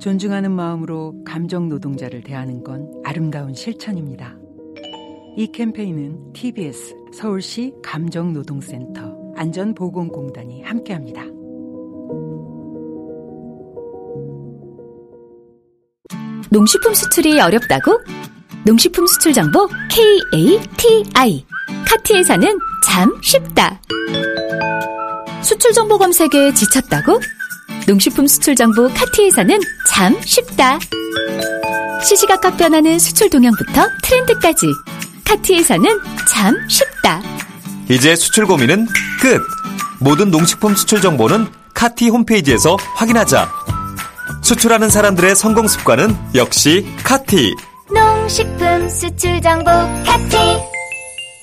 존중하는 마음으로 감정 노동자를 대하는 건 아름다운 실천입니다. 이 캠페인은 TBS 서울시 감정노동센터 안전보건공단이 함께합니다. 농식품 수출이 어렵다고? 농식품 수출 정보 KATI 카티에서는 참 쉽다. 수출 정보 검색에 지쳤다고? 농식품 수출 정보 카티에서는 참 쉽다. 시시각각 변하는 수출 동향부터 트렌드까지 카티에서는 참 쉽다. 이제 수출 고민은 끝. 모든 농식품 수출 정보는 카티 홈페이지에서 확인하자. 수출하는 사람들의 성공 습관은 역시 카티. 농식품 수출 정보 카티.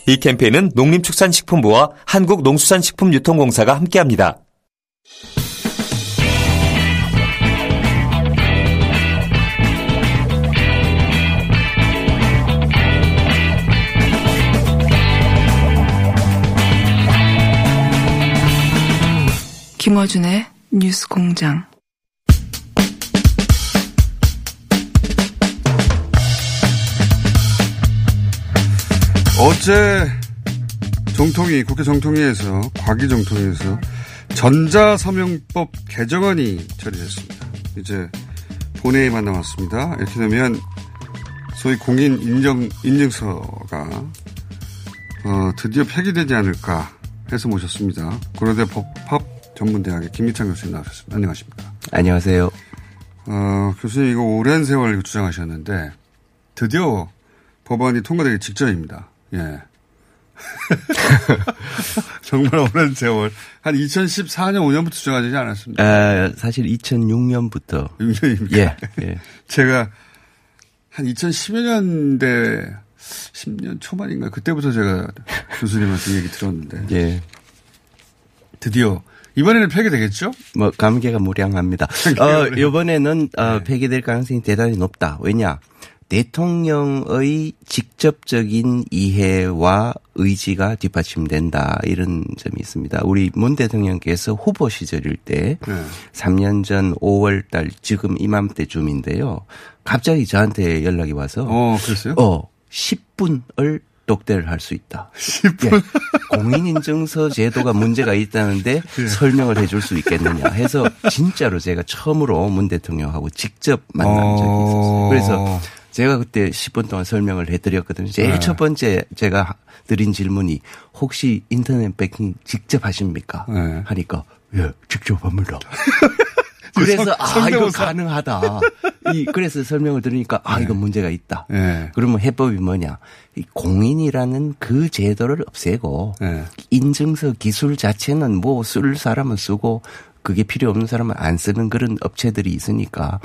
이 캠페인은 농림축산식품부와 한국농수산식품유통공사가 함께합니다. 김어준의 뉴스 공장. 어제 정통위, 국회 정통위에서, 과기 정통위에서 전자서명법 개정안이 처리됐습니다. 이제 본회의만 남았습니다. 이렇게 되면 소위 공인 인정, 인증서가 어, 드디어 폐기되지 않을까 해서 모셨습니다. 고려대 법학 전문대학의 김미창 교수님 나오셨습니다. 안녕하십니까. 안녕하세요. 어, 교수님 이거 오랜 세월 주장하셨는데 드디어 법안이 통과되기 직전입니다. 예. 정말 오랜 세월. 한 2014년, 5년부터 주장하지 않았습니까? 아, 사실 2006년부터. 6년입니까? 예, 예. 제가 한 2010여 년대 10년 초반인가 그때부터 제가 교수님한테 얘기 들었는데. 예. 드디어 이번에는 폐기되겠죠? 뭐 감개가 무량합니다. 어, 이번에는 어, 폐기될 가능성이 대단히 높다. 왜냐? 대통령의 직접적인 이해와 의지가 뒷받침된다 이런 점이 있습니다. 우리 문 대통령께서 후보 시절일 때 네. 3년 전 5월 달 지금 이맘때쯤인데요. 갑자기 저한테 연락이 와서 어, 그랬어요? 어, 10분을 독대를 할 수 있다. 10분? 공인인증서 제도가 문제가 있다는데 예. 설명을 해줄 수 있겠느냐 해서 진짜로 제가 처음으로 문 대통령하고 직접 만난 적이 있었어요. 어. 그래서 제가 그때 10분 동안 설명을 해드렸거든요. 제일 네. 첫 번째 제가 드린 질문이 혹시 인터넷 뱅킹 직접 하십니까? 네. 하니까 예, 직접 합니다. 그래서 성- 아 이거. 가능하다. 이 그래서 설명을 들으니까 아 이거 문제가 있다. 예. 그러면 해법이 뭐냐? 이 공인이라는 그 제도를 없애고 예. 인증서 기술 자체는 뭐 쓸 사람은 쓰고 그게 필요 없는 사람은 안 쓰는 그런 업체들이 있으니까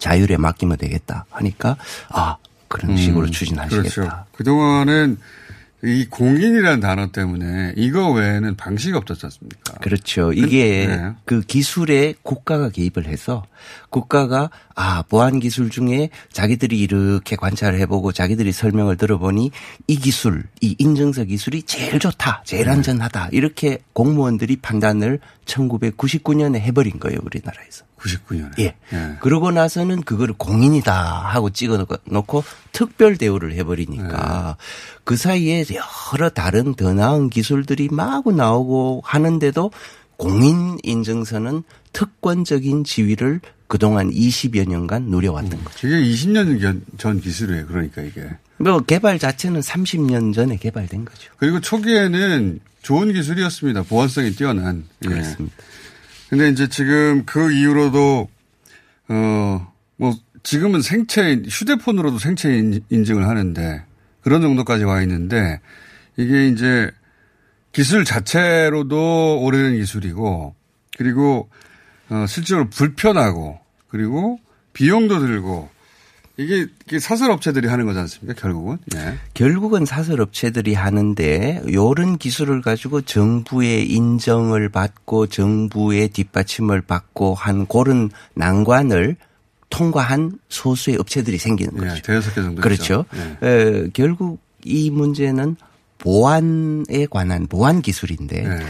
자율에 맡기면 되겠다 하니까 아 그런 식으로 추진하시겠다. 그렇죠. 그동안은 이 공인이라는 단어 때문에 이거 외에는 방식이 없었지 않습니까? 그렇죠. 이게 네. 그 기술에 국가가 개입을 해서 국가가 아 보안 기술 중에 자기들이 이렇게 관찰을 해보고 자기들이 설명을 들어보니 이 기술, 이 인증서 기술이 제일 좋다, 네. 제일 안전하다 이렇게 공무원들이 판단을 1999년에 해버린 거예요 우리나라에서. 99년에. 예. 그러고 나서는 그거를 공인이다 하고 찍어 놓고 특별 대우를 해버리니까 그 사이에 여러 다른 더 나은 기술들이 마구 나오고 하는데도 공인 인증서는 특권적인 지위를 그동안 20여 년간 누려왔던 거죠. 이게 20년 전- 전 기술이에요. 그러니까 이게. 뭐 개발 자체는 30년 전에 개발된 거죠. 그리고 초기에는 좋은 기술이었습니다. 보안성이 뛰어난. 예. 그렇습니다. 근데 이제 지금 그 이후로도 어 뭐 지금은 생체 휴대폰으로도 생체 인- 인증을 하는데 그런 정도까지 와 있는데 이게 이제 기술 자체로도 오래된 기술이고 그리고 어 실제로 불편하고 그리고 비용도 들고 이게, 이게 사설 업체들이 하는 거지 않습니까? 결국은. 예. 결국은 사설 업체들이 하는데 요런 기술을 가지고 정부의 인정을 받고 정부의 뒷받침을 받고 한 그런 난관을 통과한 소수의 업체들이 생기는 예, 거죠. 대여섯 개 정도. 그렇죠. 예. 에, 결국 이 문제는 보안에 관한 보안 기술인데 예. 에,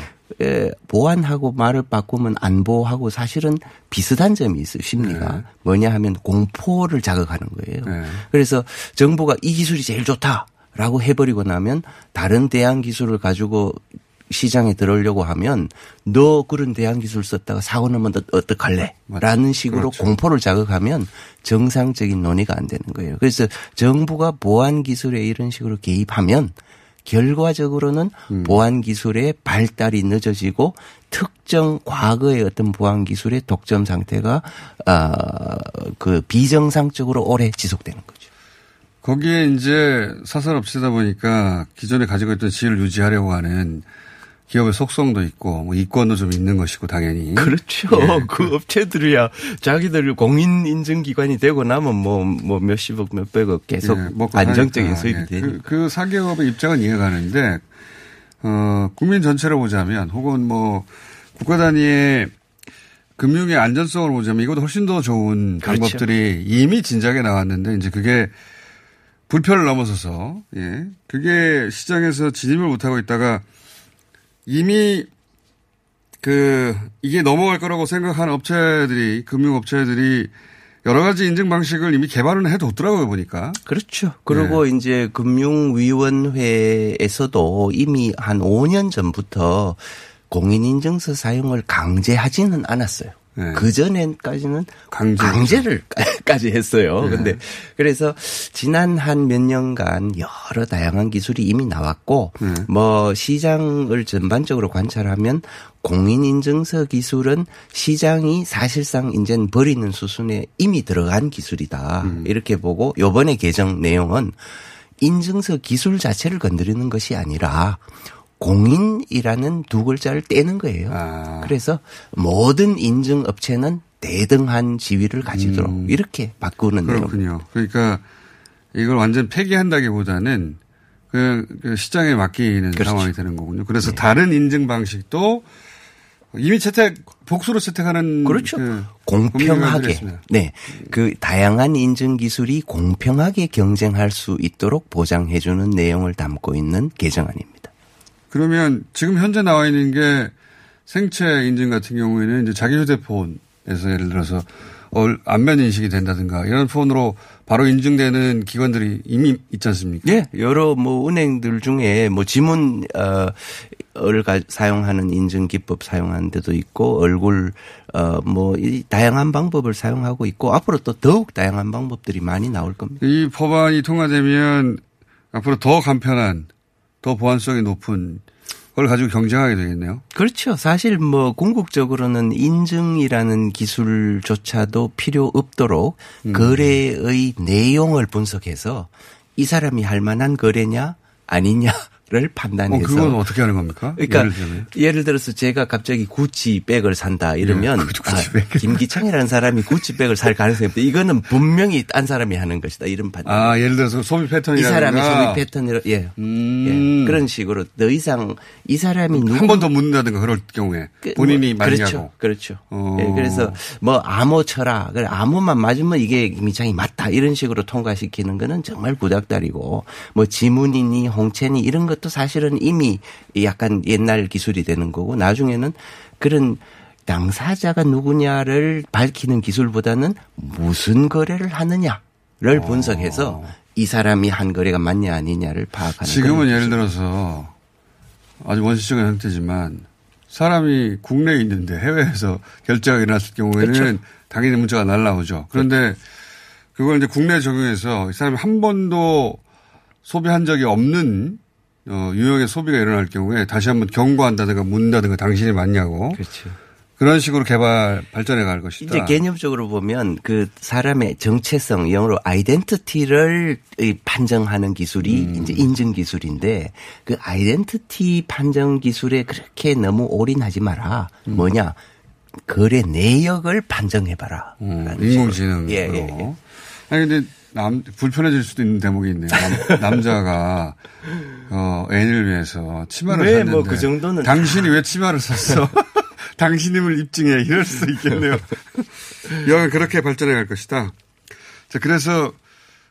보안하고 말을 바꾸면 안보하고 사실은 비슷한 점이 있어요. 심리가 네. 뭐냐 하면 공포를 자극하는 거예요. 네. 그래서 정부가 이 기술이 제일 좋다라고 해버리고 나면 다른 대안 기술을 가지고 시장에 들어오려고 하면 너 그런 대안 기술 썼다가 사고 나면 너 어떡할래? 라는 식으로 그렇죠. 공포를 자극하면 정상적인 논의가 안 되는 거예요. 그래서 정부가 보안 기술에 이런 식으로 개입하면 결과적으로는 음. 보안 기술의 발달이 늦어지고 특정 과거의 어떤 보안 기술의 독점 상태가 아그 비정상적으로 오래 지속되는 거죠. 거기에 이제 사설 업체다 보니까 기존에 가지고 있던 지위를 유지하려고 하는 기업의 속성도 있고 뭐 이권도 좀 있는 것이고 당연히 그렇죠. 예, 그 업체들이야 자기들 공인 인증 기관이 되고 나면 뭐 뭐 몇십억 몇백억 계속 예, 먹고 안정적인 사니까. 수입이 예, 되니까. 그, 그 사기업의 입장은 이해가 가는데 어 국민 전체로 보자면 혹은 뭐 국가 단위의 금융의 안전성을 보자면 이것도 훨씬 더 좋은 그렇죠. 방법들이 이미 진작에 나왔는데 이제 그게 불편을 넘어서서 예 그게 시장에서 진입을 못하고 있다가 이미 그 이게 넘어갈 거라고 생각하는 업체들이 금융업체들이 여러 가지 인증 방식을 이미 개발은 해뒀더라고요 보니까 그렇죠. 그리고 네. 이제 금융위원회에서도 이미 한 5년 전부터 공인인증서 사용을 강제하지는 않았어요. 네. 그 전에까지는 강제. 강제 를 까지 했어요. 네. 근데 그래서 지난 한 몇 년간 여러 다양한 기술이 이미 나왔고 네. 뭐 시장을 전반적으로 관찰하면 공인인증서 기술은 시장이 사실상 이제는 버리는 수순에 이미 들어간 기술이다. 음. 이렇게 보고 요번에 개정 내용은 인증서 기술 자체를 건드리는 것이 아니라 공인이라는 두 글자를 떼는 거예요. 아. 그래서 모든 인증 업체는 대등한 지위를 가지도록 음. 이렇게 바꾸는 내용. 그렇군요. 그러니까 이걸 완전 폐기한다기보다는 그, 그 시장에 맡기는 그렇죠. 상황이 되는 거군요. 그래서 네. 다른 인증 방식도 이미 채택 복수로 채택하는 그렇죠. 그 공평하게. 네. 그 다양한 인증 기술이 공평하게 경쟁할 수 있도록 보장해 주는 내용을 담고 있는 개정안입니다. 그러면 지금 현재 나와 있는 게 생체 인증 같은 경우에는 이제 자기 휴대폰에서 예를 들어서 얼- 안면 인식이 된다든가 이런 폰으로 바로 인증되는 기관들이 이미 있지 않습니까? 예, 여러 뭐 은행들 중에 뭐 지문 어를 가- 사용하는 인증 기법 사용하는 데도 있고 얼굴 어뭐이 다양한 방법을 사용하고 있고 앞으로 또 더욱 다양한 방법들이 많이 나올 겁니다. 이 법안이 통과되면 앞으로 더 간편한, 더 보안성이 높은 걸 가지고 경쟁하게 되겠네요. 그렇죠. 사실 뭐 궁극적으로는 인증이라는 기술조차도 필요 없도록 음. 거래의 내용을 분석해서 이 사람이 할 만한 거래냐 아니냐 를 어, 판단해서 그건 어떻게 하는 겁니까? 그러니까 예를. 예를, 들어서 제가 갑자기 구찌 백을 산다 이러면 예, 구찌 백. 아, 김기창이라는 사람이 구찌 백을 살 가능성이 없다. 이거는 분명히 딴 사람이 하는 것이다. 이런 판단. 아, 예를 들어서 소비 이 패턴이라든가. 사람의 소비 패턴으로 예. 음. 예. 그런 식으로 더 이상 이 사람이 누구 한번 더 묻는다든가 그럴 경우에 그, 본인이 뭐, 맞냐고. 그렇죠. 그렇죠. 어. 예, 그래서 뭐 암호 쳐라. 그래 암호만 맞으면 이게 김희창이 맞다. 이런 식으로 통과시키는 거는 정말 구닥다리고 뭐 지문이니 홍채니 이런 것도 사실은 이미 약간 옛날 기술이 되는 거고 나중에는 그런 당사자가 누구냐를 밝히는 기술보다는 무슨 거래를 하느냐를 분석해서 이 사람이 한 거래가 맞냐 아니냐를 파악하는 지금은 예를. 들어서 아주 원시적인 형태지만 사람이 국내에 있는데 해외에서 결제가 일어났을 경우에는 그렇죠. 당연히 문자가 날라오죠. 그런데 그걸 이제 국내에 적용해서 이 사람이 한 번도 소비한 적이 없는 어, 유형의 소비가 일어날 경우에 다시 한번 경고한다든가 묻는다든가 당신이 맞냐고 그렇죠. 그런 식으로 개발 발전해 갈 것이다. 이제 개념적으로 보면 그 사람의 정체성 영어로 아이덴티티를 판정하는 기술이 음. 이제 인증 기술인데 그 아이덴티티 판정 기술에 그렇게 너무 올인하지 마라. 음. 뭐냐? 거래 내역을 판정해 봐라. 음, 라는 인공지능으로. 식으로. 예, 예, 예. 아니 근데 남, 불편해질 수도 있는 대목이 있네요. 남, 남자가, 어, 애인을 위해서 치마를 네, 샀는데. 뭐 그 정도는 당신이 왜 치마를 샀어? 당신임을 입증해. 이럴 수도 있겠네요. 여기 그렇게 발전해 갈 것이다. 자, 그래서,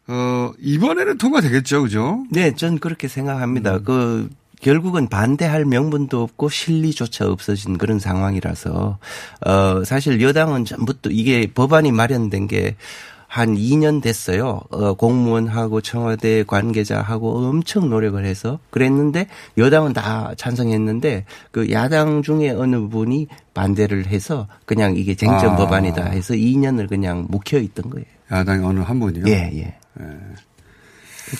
어, 이번에는 통과되겠죠. 그죠? 네, 전 그렇게 생각합니다. 그 결국은 반대할 명분도 없고 실리조차 없어진 그런 상황이라서 어 사실 여당은 전부터 이게 법안이 마련된 게 한 2년 됐어요. 어, 공무원하고 청와대 관계자하고 엄청 노력을 해서 그랬는데 여당은 다 찬성했는데 그 야당 중에 어느 분이 반대를 해서 그냥 이게 쟁점 아. 법안이다 해서 2년을 그냥 묵혀 있던 거예요. 야당 어느 한 분이요? 예, 예.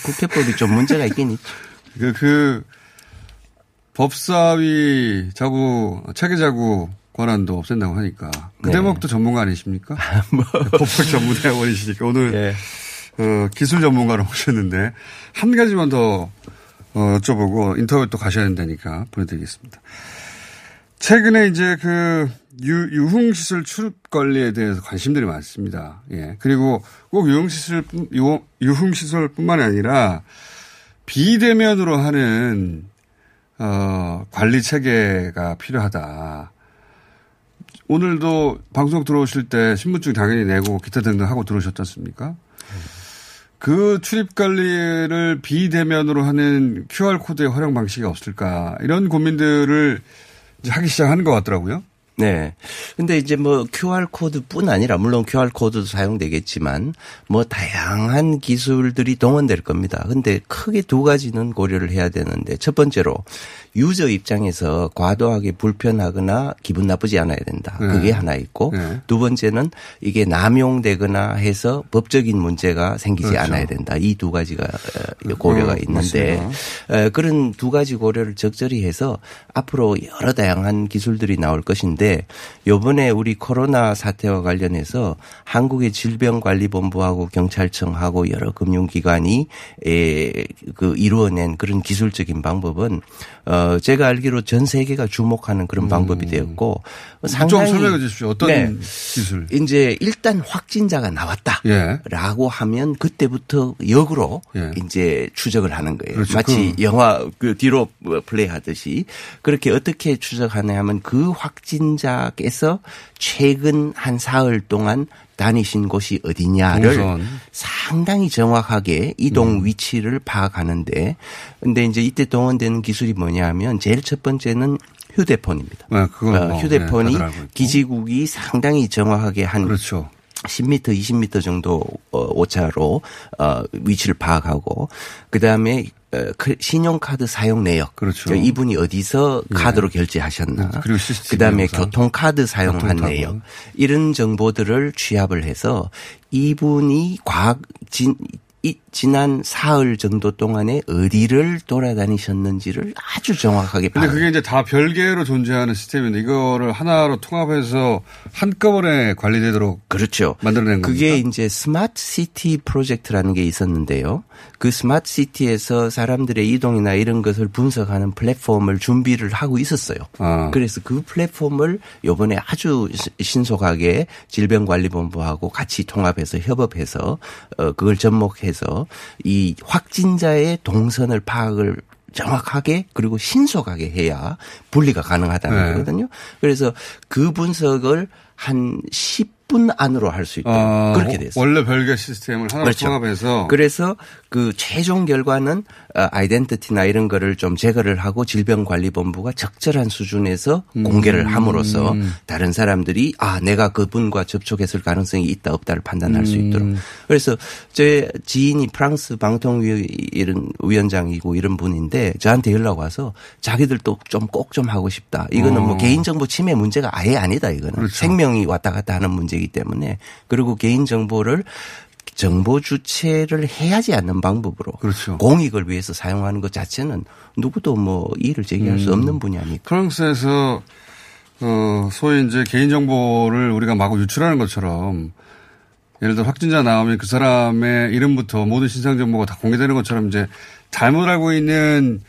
국회법이 좀 문제가 있긴 있죠. 그, 그, 법사위 자구, 체계 자구 권한도 없앤다고 하니까. 그 네. 대목도 전문가 아니십니까? 법학 전문대원이시니까 오늘 예. 어, 기술 전문가로 오셨는데 한 가지만 더 어, 여쭤보고 인터뷰 또 가셔야 된다니까 보내드리겠습니다. 최근에 이제 그 유, 유흥시설 출입 관리에 대해서 관심들이 많습니다. 예. 그리고 꼭 유흥시설, 유, 유흥시설 뿐만이 아니라 비대면으로 하는, 어, 관리 체계가 필요하다. 오늘도 방송 들어오실 때 신분증 당연히 내고 기타 등등 하고 들어오셨지 않습니까? 그 출입 관리를 비대면으로 하는 QR코드의 활용 방식이 없을까. 이런 고민들을 하기 시작하는 것 같더라고요. 네. 근데 이제 뭐 QR코드 뿐 아니라 물론 QR코드도 사용되겠지만 뭐 다양한 기술들이 동원될 겁니다. 근데 크게 두 가지는 고려를 해야 되는데 첫 번째로 유저 입장에서 과도하게 불편하거나 기분 나쁘지 않아야 된다. 네. 그게 하나 있고 네. 두 번째는 이게 남용되거나 해서 법적인 문제가 생기지 그렇죠. 않아야 된다. 이 두 가지가 어, 고려가 어, 있는데 에, 그런 두 가지 고려를 적절히 해서 앞으로 여러 다양한 기술들이 나올 것인데 요번에 우리 코로나 사태와 관련해서 한국의 질병관리본부하고 경찰청하고 여러 금융기관이 에, 그 이루어낸 그런 기술적인 방법은 어 제가 알기로 전 세계가 주목하는 그런 방법이 되었고 좀 상당히 설명해 주십시오. 어떤 네. 기술? 이제 일단 확진자가 나왔다. 예. 라고 하면 그때부터 역으로 예. 이제 추적을 하는 거예요. 그렇죠. 마치 그- 영화 그 뒤로 플레이 하듯이 그렇게 어떻게 추적하냐 하면 그 확진자께서 최근 한 사흘 동안 다니신 곳이 어디냐를 동선. 음. 상당히 정확하게 이동 위치를 파악하는데 근데 이제 이때 동원되는 기술이 뭐냐 하면 제일 첫 번째는 휴대폰입니다. 네, 어, 뭐, 휴대폰이 네. 기지국이 상당히 정확하게 한 그렇죠. 10m, 20m 정도 어, 오차로 어, 위치를 파악하고 그 다음에 신용카드 사용 내역. 그렇죠. 저 이분이 어디서 카드로 결제하셨나. 네, 그리고 CCTV 그 다음에 영상. 교통카드 사용한 교통카드. 내역. 이런 정보들을 취합을 해서 이분이 과학 진 이, 지난 사흘 정도 동안에 어디를 돌아다니셨는지를 아주 정확하게 근데. 그게 이제 다 별개로 존재하는 시스템인데 이거를 하나로 통합해서 한꺼번에 관리되도록 그렇죠. 만들어낸 그게 겁니까? 이제 smart city 프로젝트라는 게 있었는데요. 그 smart city에서 사람들의 이동이나 이런 것을 분석하는 플랫폼을 준비를 하고 있었어요. 아. 그래서 그 플랫폼을 요번에 아주 시- 신속하게 질병관리본부하고 같이 통합해서 협업해서 어 그걸 접목해서 이 확진자의 동선을 파악을 정확하게 그리고 신속하게 해야 분리가 가능하다는 네. 거거든요. 그래서 그 분석을 한 10분 안으로 할 수 있도록 아, 그렇게 됐어요. 원래 별개 시스템을 하나로 그렇죠. 통합해서 그래서 그 최종 결과는 어, 아이덴티티나 이런 거를 좀 제거를 하고 질병관리본부가 적절한 수준에서 음. 공개를 함으로써 다른 사람들이 아 내가 그분과 접촉했을 가능성이 있다 없다를 판단할 수 있도록 음. 그래서 제 지인이 프랑스 방통위 이런 위원장이고 이런 분인데 저한테 연락 와서 자기들도 좀꼭좀 하고 싶다 이거는 어. 뭐 개인정보 침해 문제가 아예 아니다 이거는 그렇죠. 생명이 왔다 갔다 하는 문제 이기 때문에 그리고 개인 정보를 정보 주체를 해야지 않는 방법으로 그렇죠. 공익을 위해서 사용하는 것 자체는 누구도 뭐 이의를 제기할 음. 수 없는 분야니까. 프랑스에서 어 소위 이제 개인 정보를 우리가 마구 유출하는 것처럼 예를 들어 확진자 나오면 그 사람의 이름부터 모든 신상 정보가 다 공개되는 것처럼 이제 잘못 알고 있는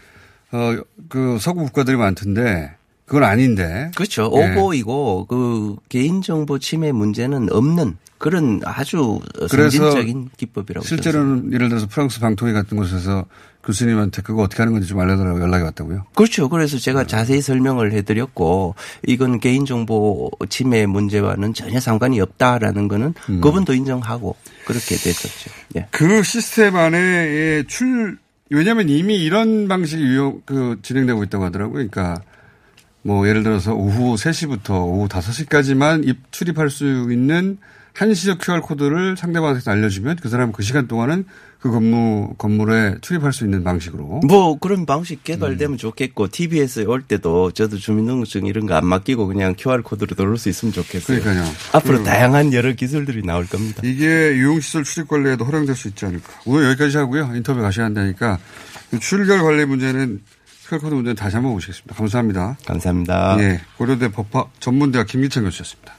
어 그 서구 국가들이 많던데 그건 아닌데. 그렇죠. 예. 오보이고 그 개인정보 침해 문제는 없는 그런 아주 선진적인 기법이라고 실제로는 예를 들어서 프랑스 방통위 같은 곳에서 교수님한테 그거 어떻게 하는 건지 좀 알려달라고 연락이 왔다고요? 그렇죠. 그래서 제가 네. 자세히 설명을 해드렸고 이건 개인정보 침해 문제와는 전혀 상관이 없다라는 거는 음. 그분도 인정하고 그렇게 됐었죠. 예. 그 시스템 안에 출 왜냐하면 이미 이런 방식이 유용 그 진행되고 있다고 하더라고요. 그러니까 뭐 예를 들어서 오후 3시부터 오후 5시까지만 입 출입할 수 있는 한시적 QR 코드를 상대방한테 알려주면 그 사람은 그 시간 동안은 그 건물 건물에 출입할 수 있는 방식으로. 뭐 그런 방식 음. 개발되면 좋겠고 TBS에 올 때도 저도 주민등록증 이런 거 안 맡기고 그냥 QR 코드로 누를 수 있으면 좋겠어요. 그러니까요. 앞으로 그- 다양한 여러 기술들이 나올 겁니다. 이게 유흥시설 출입 관리에도 활용될 수 있지 않을까. 오늘 여기까지 하고요. 인터뷰 가셔야 한다니까 이 출결 관리 문제는 QR코드 문제는 다시 한번 모시겠습니다. 감사합니다. 감사합니다. 예, 고려대 법학 전문대학 김기찬 교수였습니다.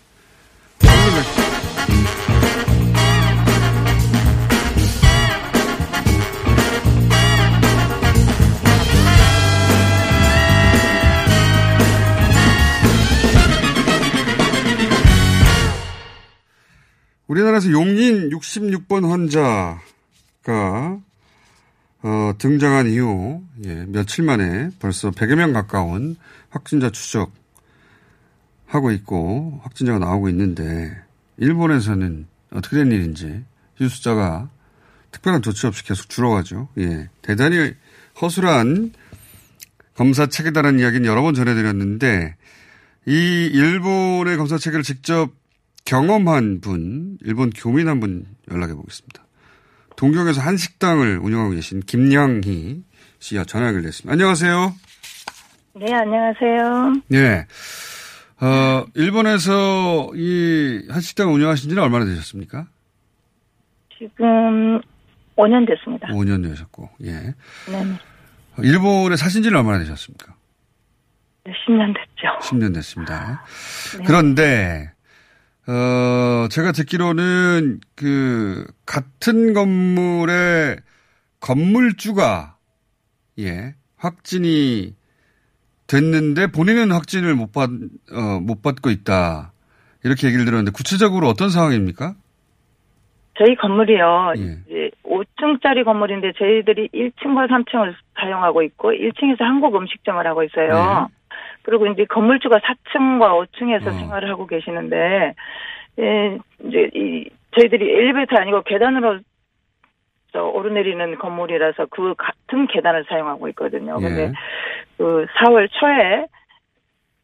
우리나라에서 용인 66번 환자가 어, 등장한 이후 예, 며칠 만에 벌써 100여 명 가까운 확진자 추적하고 있고 확진자가 나오고 있는데 일본에서는 어떻게 된 일인지 이 숫자가 특별한 조치 없이 계속 줄어가죠. 예, 대단히 허술한 검사 체계다라는 이야기는 여러 번 전해드렸는데 이 일본의 검사 체계를 직접 경험한 분, 일본 교민 한 분 연락해 보겠습니다. 동경에서 한식당을 운영하고 계신 김양희 씨와 전화 연결됐습니다. 안녕하세요. 네, 안녕하세요. 네. 어, 일본에서 이 한식당 운영하신 지는 얼마나 되셨습니까? 지금 5년 됐습니다. 5년 되셨고, 예. 네, 일본에 사신 지는 얼마나 되셨습니까? 10년 됐죠. 10년 됐습니다. 네. 그런데, 어, 제가 듣기로는 그, 같은 건물의 건물주가, 예, 확진이 됐는데 본인은 확진을 못 받, 어, 못 받고 있다. 이렇게 얘기를 들었는데 구체적으로 어떤 상황입니까? 저희 건물이요. 예. 이제 5층짜리 건물인데 저희들이 1층과 3층을 사용하고 있고 1층에서 한국 음식점을 하고 있어요. 그리고 이제 건물주가 4층과 5층에서 어. 생활을 하고 계시는데 예, 이제 이 저희들이 엘리베이터 아니고 계단으로 저 오르내리는 건물이라서 그 같은 계단을 사용하고 있거든요. 근데 예. 그 4월 초에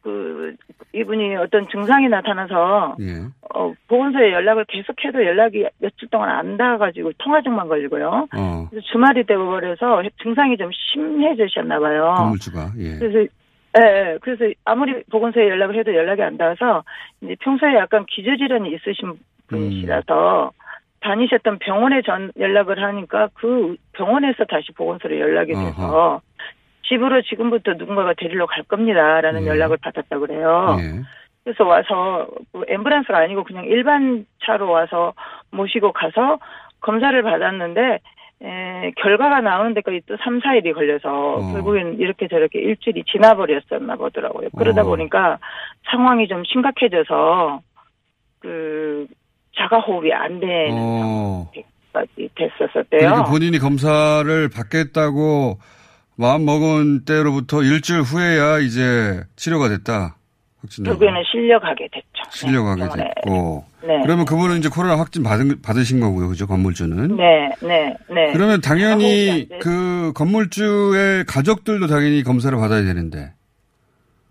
그 이분이 어떤 증상이 나타나서 예. 어, 보건소에 연락을 계속해도 연락이 며칠 동안 안 닿아가지고 통화증만 걸리고요. 어, 그래서 주말이 되고 그래서 증상이 좀 심해지셨나 봐요. 건물주가, 예. 그래서 예, 예. 그래서 아무리 보건소에 연락을 해도 연락이 안 닿아서 이제 평소에 약간 기저질환이 있으신 분이시라서 다니셨던 병원에 전 연락을 하니까 그 병원에서 다시 보건소로 연락이 돼서 집으로 지금부터 누군가가 데리러 갈 겁니다라는 예. 연락을 받았다 그래요. 예. 그래서 와서 그 앰뷸런스가 아니고 그냥 일반 차로 와서 모시고 가서 검사를 받았는데 에, 결과가 나오는 데까지 또 3, 4일이 걸려서 어. 결국엔 이렇게 저렇게 일주일이 지나버렸었나 보더라고요. 그러다 어. 보니까 상황이 좀 심각해져서 그 자가 호흡이 안 되는 어. 상태까지 됐었었대요. 그러니까 본인이 검사를 받겠다고 마음 먹은 때로부터 일주일 후에야 이제 치료가 됐다. 결국에는 실려가게 됐죠. 실려가게 네. 됐고. 네. 그러면 그분은 이제 코로나 확진 받은, 받으신 거고요. 그죠? 건물주는. 네, 네, 네. 그러면 당연히 돼. 그 건물주의 가족들도 당연히 검사를 받아야 되는데.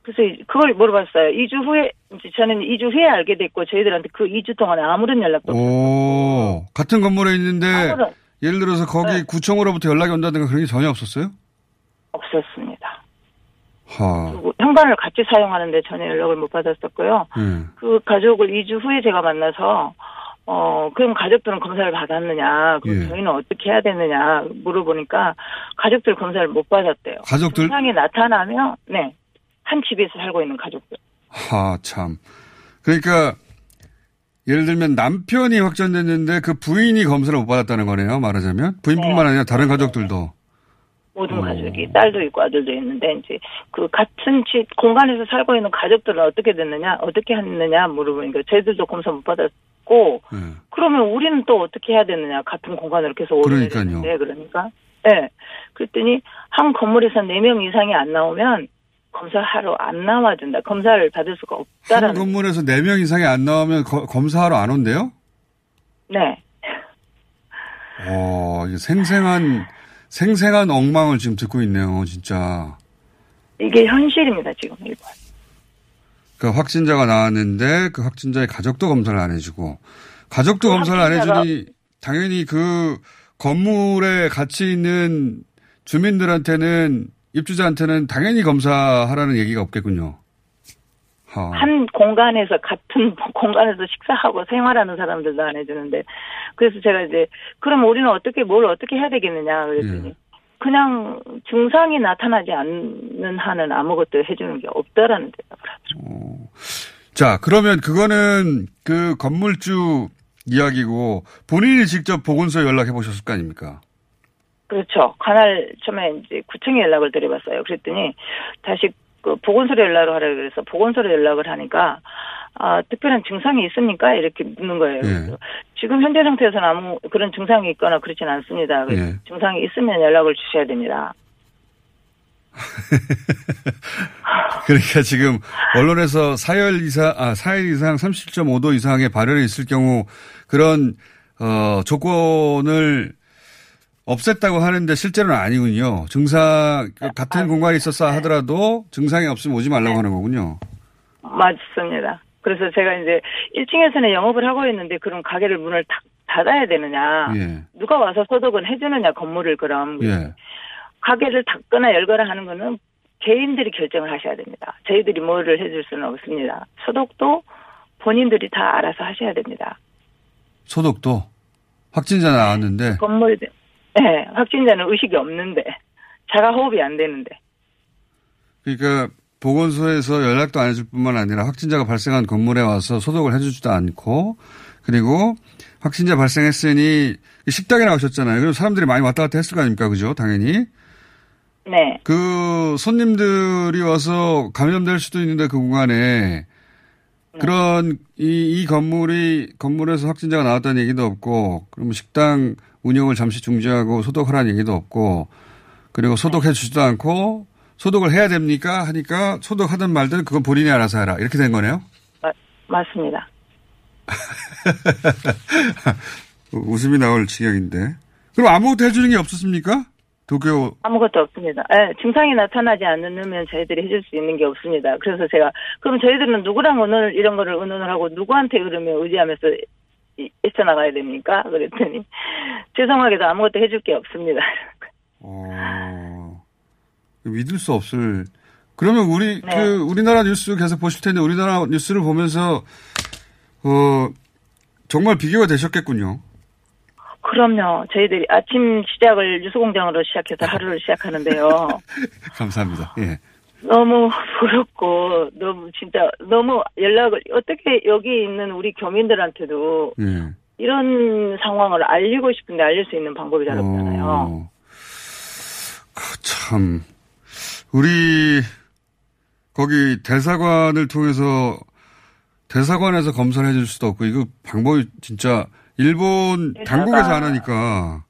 그래서 그걸 물어봤어요. 2주 후에 이제 저는 2주 후에 알게 됐고 저희들한테 그 2주 동안에 아무런 연락도 오, 같은 건물에 있는데 아무런 예를 들어서 거기 네. 구청으로부터 연락이 온다든가 그런 게 전혀 없었어요? 없었습니다. 현관을 같이 사용하는데 전혀 연락을 못 받았었고요. 예. 그 가족을 2주 후에 제가 만나서 어 그럼 가족들은 검사를 받았느냐? 그럼 예. 저희는 어떻게 해야 되느냐 물어보니까 가족들 검사를 못 받았대요. 가족들 증상이 나타나면 네. 한 집에서 살고 있는 가족들. 하, 참. 그러니까, 예를 들면 남편이 확진됐는데 그 부인이 검사를 못 받았다는 거네요, 말하자면. 부인뿐만 네. 아니라 다른 가족들도. 모든 어. 가족이 딸도 있고 아들도 있는데 이제 그 같은 집 공간에서 살고 있는 가족들은 어떻게 됐느냐 어떻게 했느냐 물어보니까 저희들도 검사 못 받았고 예. 그러면 우리는 또 어떻게 해야 되느냐 같은 공간으로 계속. 되는데 그러니까 예 그랬더니 한 건물에서 네 명 이상이 안 나오면 검사하러 안 나와준다 검사를 받을 수가 한 없다라는 건물에서 4명 이상이 안 나오면 거- 검사하러 안 온대요? 네 어, 생생한, 생생한 엉망을 지금 듣고 있네요, 진짜. 이게 현실입니다 지금 일본 그 확진자가 나왔는데 그 확진자의 가족도 검사를 안 해주고 가족도 그 검사를 안 해주니 당연히 그 건물에 같이 있는 주민들한테는 입주자한테는 당연히 검사하라는 얘기가 없겠군요. 하. 한 공간에서 같은 공간에서 식사하고 생활하는 사람들도 안 해주는데 그래서 제가 이제 그럼 우리는 어떻게 뭘 어떻게 해야 되겠느냐 그랬더니 예. 그냥 증상이 나타나지 않는 한은 아무것도 해주는 게 없다라는 대답을 하더라고요. 자, 그러면 그거는 그 건물주 이야기고 본인이 직접 보건소에 연락해 보셨을 거 아닙니까? 그렇죠. 관할 처음에 이제 구청에 연락을 드려봤어요. 그랬더니 다시 그 보건소로 연락을 하라 그래서 보건소로 연락을 하니까 아 특별한 증상이 있습니까? 이렇게 묻는 거예요. 예. 지금 현재 상태에서는 아무 그런 증상이 있거나 그렇진 않습니다. 예. 증상이 있으면 연락을 주셔야 됩니다. 그러니까 지금 언론에서 사열 이상, 아, 4일 이상 37.5도 이상의 발열이 있을 경우 그런, 어, 조건을 없앴다고 하는데 실제로는 아니군요. 증상, 같은 공간에 있었어 하더라도 증상이 없으면 오지 말라고 하는 거군요. 맞습니다. 그래서 제가 이제 1층에서는 영업을 하고 있는데 그럼 가게를 문을 닫- 닫아야 되느냐? 예. 누가 와서 소독은 해주느냐 건물을 그럼 예. 가게를 닫거나 열거나 하는 거는 개인들이 결정을 하셔야 됩니다. 저희들이 뭐를 해줄 수는 없습니다. 소독도 본인들이 다 알아서 하셔야 됩니다. 소독도 확진자 나왔는데 건물, 네, 확진자는 의식이 없는데 자가 호흡이 안 되는데 그러니까 보건소에서 연락도 안 해줄 뿐만 아니라 확진자가 발생한 건물에 와서 소독을 해주지도 않고 그리고 확진자 발생했으니 식당에 나오셨잖아요. 그럼 사람들이 많이 왔다 갔다 했을 거 아닙니까? 그죠? 당연히. 네, 그 손님들이 와서 감염될 수도 있는데 그 공간에 그런 이, 이 건물이 건물에서 확진자가 나왔다는 얘기도 없고 그러면 식당 운영을 잠시 중지하고 소독하라는 얘기도 없고 그리고 소독해 주지도 않고 소독을 해야 됩니까 하니까 소독하든 말든 그건 본인이 알아서 해라 이렇게 된 거네요. 마- 맞습니다. 웃음이 나올 지경인데 그럼 아무것도 해주는 게 없었습니까? 도쿄 아무것도 없습니다. 예, 증상이 나타나지 않으면 저희들이 해줄 수 있는 게 없습니다. 그래서 제가 그럼 저희들은 누구랑 의논을 이런 거를 의논을 하고 누구한테 그러면 의지하면서 이- 헤쳐나가야 됩니까? 그랬더니 죄송하게도 아무것도 해줄 게 없습니다. 어, 믿을 수 없을. 그러면 우리, 네. 그, 우리나라 뉴스 계속 보실 텐데, 우리나라 뉴스를 보면서, 어, 정말 비교가 되셨겠군요. 그럼요. 저희들이 아침 시작을 뉴스공장으로 시작해서 하루를 시작하는데요. 감사합니다. 예. 너무 부럽고 너무 진짜 너무 연락을 어떻게 여기 있는 우리 교민들한테도 예. 이런 상황을 알리고 싶은데 알릴 수 있는 방법이 잘 없잖아요. 어, 그 참, 우리, 거기 대사관을 통해서, 대사관에서 검사를 해줄 수도 없고, 이거 방법이 진짜, 일본 대사관- 당국에서 안 하니까,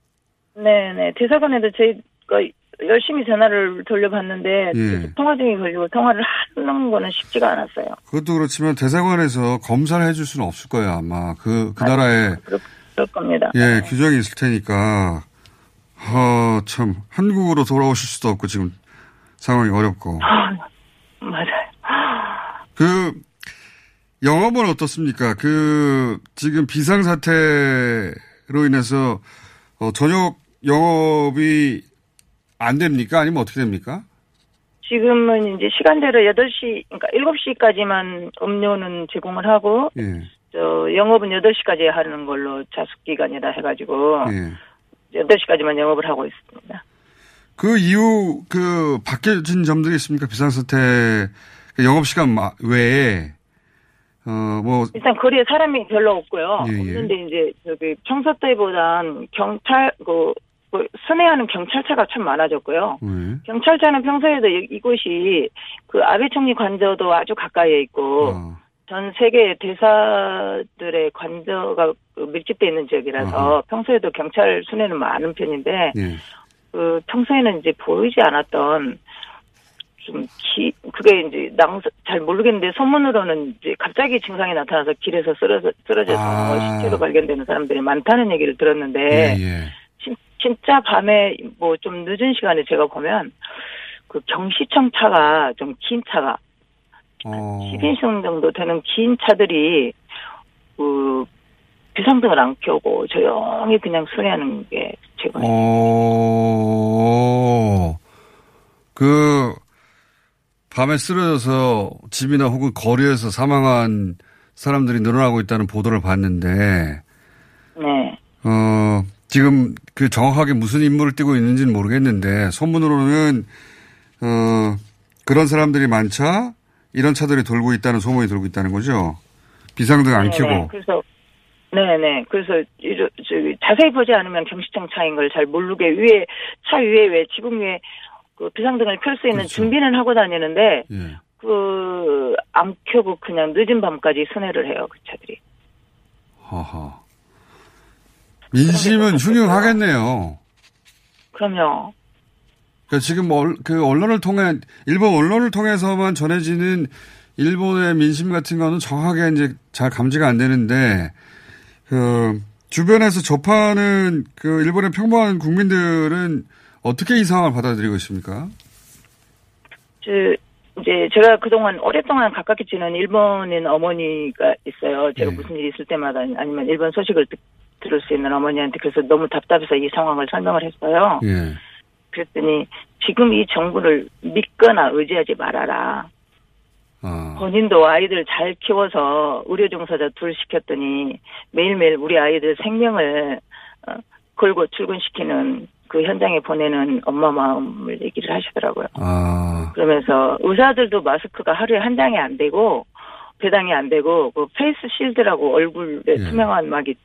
네네. 대사관에도 저희가 열심히 전화를 돌려봤는데 예. 계속 통화 중에 걸리고 통화를 하는 거는 쉽지가 않았어요. 그것도 그렇지만 대사관에서 검사를 해줄 수는 없을 거예요, 아마. 그, 그 나라에, 그럴, 그럴 겁니다. 예, 규정이 있을 테니까. 어, 참, 한국으로 돌아오실 수도 없고, 지금 상황이 어렵고. 맞아요. 그, 영업은 어떻습니까? 그, 지금 비상 사태로 인해서, 어, 저녁 영업이 안 됩니까? 아니면 어떻게 됩니까? 지금은 이제 시간대로 8시, 그러니까 7시까지만 음료는 제공을 하고, 예, 저, 영업은 8시까지 하는 걸로 자숙기간이라 해가지고, 예. 8시까지만 영업을 하고 있습니다. 그 이후, 그, 바뀌어진 점들이 있습니까? 비상사태, 그 영업시간 마- 외에, 어, 뭐, 일단 거리에 사람이 별로 없고요. 예, 예. 없는데 이제 저기 평소 때보단 경찰 그뭐 순회하는 경찰차가 참 많아졌고요. 네. 경찰차는 평소에도 이- 이곳이 그 아베 총리 관저도 아주 가까이에 있고 어. 전 세계 대사들의 관저가 그 밀집돼 있는 지역이라서 어허. 평소에도 경찰 순회는 많은 편인데 예. 그 평소에는 이제 보이지 않았던 좀 기, 그게 이제 낭, 잘 모르겠는데 소문으로는 이제 갑자기 증상이 나타나서 길에서 쓰러져, 쓰러져서 아. 시체로 발견되는 사람들이 많다는 얘기를 들었는데 예, 예. 진, 진짜 밤에 뭐 좀 늦은 시간에 제가 보면 그 경시청 차가 좀 긴 차가 어. 10인승 정도 되는 긴 차들이 그 비상등을 안 켜고 조용히 그냥 순회하는 게 제가 어, 그, 밤에 쓰러져서 집이나 혹은 거리에서 사망한 사람들이 늘어나고 있다는 보도를 봤는데, 네. 어, 지금 그 정확하게 무슨 임무를 띠고 있는지는 모르겠는데, 소문으로는, 어, 그런 사람들이 많자 이런 차들이 돌고 있다는 소문이 돌고 있다는 거죠? 비상등 안 네네. 켜고. 그래서 네네. 그래서 이러, 저기 자세히 보지 않으면 경시청 차인 걸 잘 모르게 위에 차 위에 왜 지붕 위에 그 비상등을 켤 수 있는 그렇죠. 준비는 하고 다니는데 예. 그안 켜고 그냥 늦은 밤까지 순회를 해요 그 차들이. 하하. 민심은 흉흉하겠네요. 그럼요. 그러니까 지금 얼- 그 언론을 통해 일본 언론을 통해서만 전해지는 일본의 민심 같은 거는 정확하게 이제 잘 감지가 안 되는데 그 주변에서 접하는 그 일본의 평범한 국민들은 어떻게 이 상황을 받아들이고 있습니까? 저 이제 제가 그동안 오랫동안 가깝게 지낸 일본인 어머니가 있어요. 제가 네. 무슨 일이 있을 때마다 아니면 일본 소식을 듣, 들을 수 있는 어머니한테 그래서 너무 답답해서 이 상황을 설명을 했어요. 예. 그랬더니 지금 이 정부를 믿거나 의지하지 말아라. 아. 본인도 아이들 잘 키워서 의료 종사자 둘 시켰더니 매일매일 우리 아이들 생명을 어, 걸고 출근시키는 그 현장에 보내는 엄마 마음을 얘기를 하시더라고요. 아. 그러면서 의사들도 마스크가 하루에 한 장이 안 되고 배당이 안 되고 그 face shield라고 얼굴에 예. 투명한 막이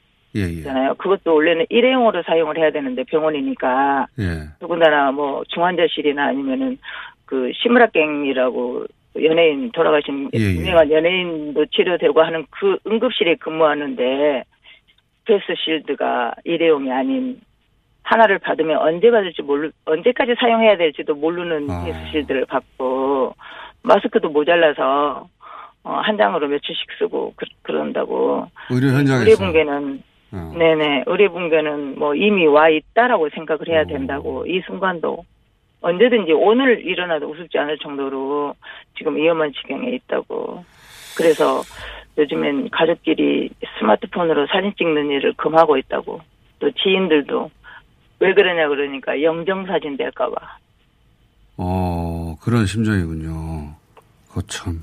잖아요. 그것도 원래는 일회용으로 사용을 해야 되는데 병원이니까 예. 더군다나 뭐 중환자실이나 아니면은 그 시무라 켄이라고 연예인 돌아가신 예, 예. 유명한 연예인도 치료되고 하는 그 응급실에 근무하는데 face shield가 일회용이 아닌 하나를 받으면 언제 받을지 모르 언제까지 사용해야 될지도 모르는 아. face shield를 받고 마스크도 모자라서 어, 한 장으로 며칠씩 쓰고 그, 런다고 의료 현장에서. 의료 붕괴는 어. 네네. 붕괴는 뭐 이미 와 있다라고 생각을 해야 어. 된다고. 이 순간도 언제든지 오늘 일어나도 우습지 않을 정도로 지금 위험한 지경에 있다고. 그래서 요즘엔 가족끼리 스마트폰으로 사진 찍는 일을 금하고 있다고. 또 지인들도 왜 그러냐 그러니까 영정사진 될까봐. 어, 그런 심정이군요. 거참.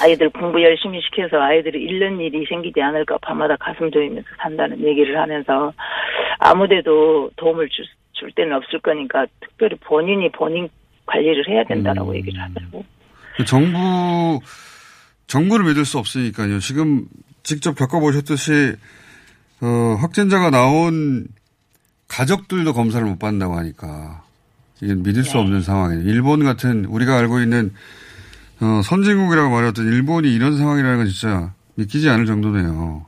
아이들 공부 열심히 시켜서 아이들이 잃는 일이 생기지 않을까 밤마다 가슴 조이면서 산다는 얘기를 하면서 아무데도 도움을 줄, 줄 때는 없을 거니까 특별히 본인이 본인 관리를 해야 된다라고 음. 얘기를 하더라고. 그 정부, 정부를 믿을 수 없으니까요. 지금 직접 겪어보셨듯이, 어, 확진자가 나온 가족들도 검사를 못 받는다고 하니까, 이게 믿을 수 네. 없는 상황이에요. 일본 같은, 우리가 알고 있는, 어, 선진국이라고 말했던 일본이 이런 상황이라는 건 진짜 믿기지 않을 정도네요.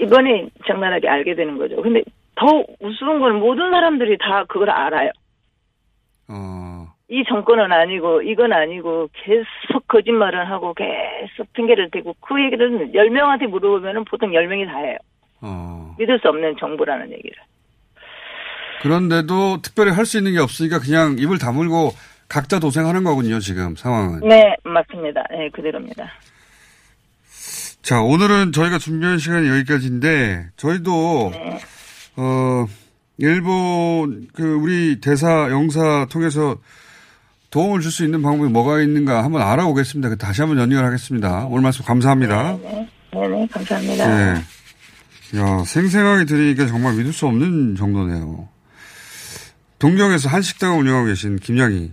이번에 적나라하게 알게 되는 거죠. 근데 더 우스운 건 모든 사람들이 다 그걸 알아요. 어, 이 정권은 아니고 이건 아니고 계속 거짓말을 하고 계속 핑계를 대고 그 얘기를 10명한테 물어보면 보통 10명이 다 해요. 어. 믿을 수 없는 정부라는 얘기를. 그런데도 특별히 할 수 있는 게 없으니까 그냥 입을 다물고 각자 도생하는 거군요, 지금 상황은. 네, 맞습니다. 네, 그대로입니다. 자, 오늘은 저희가 준비한 시간이 여기까지인데, 저희도, 네. 어, 일본, 그, 우리 대사, 영사 통해서 도움을 줄 수 있는 방법이 뭐가 있는가 한번 알아보겠습니다. 그 다시 한번 연결하겠습니다. 오늘 말씀 감사합니다. 네, 네, 감사합니다. 네. 야, 생생하게 들으니까 정말 믿을 수 없는 정도네요. 동경에서 한식당을 운영하고 계신 김양희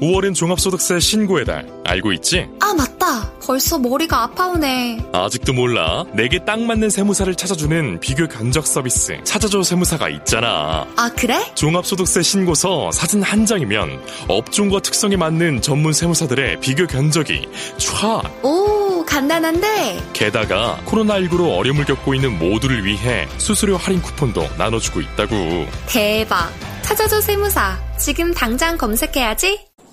5월은 종합소득세 신고의 달. 알고 있지? 아, 맞다. 벌써 머리가 아파오네. 아직도 몰라. 내게 딱 맞는 세무사를 찾아주는 비교 견적 서비스. 찾아줘 세무사가 있잖아. 아, 그래? 종합소득세 신고서 사진 한 장이면 업종과 특성에 맞는 전문 세무사들의 비교 견적이 촤! 오, 간단한데? 게다가 코로나19로 어려움을 겪고 있는 모두를 위해 수수료 할인 쿠폰도 나눠주고 있다고. 대박. 찾아줘 세무사. 지금 당장 검색해야지.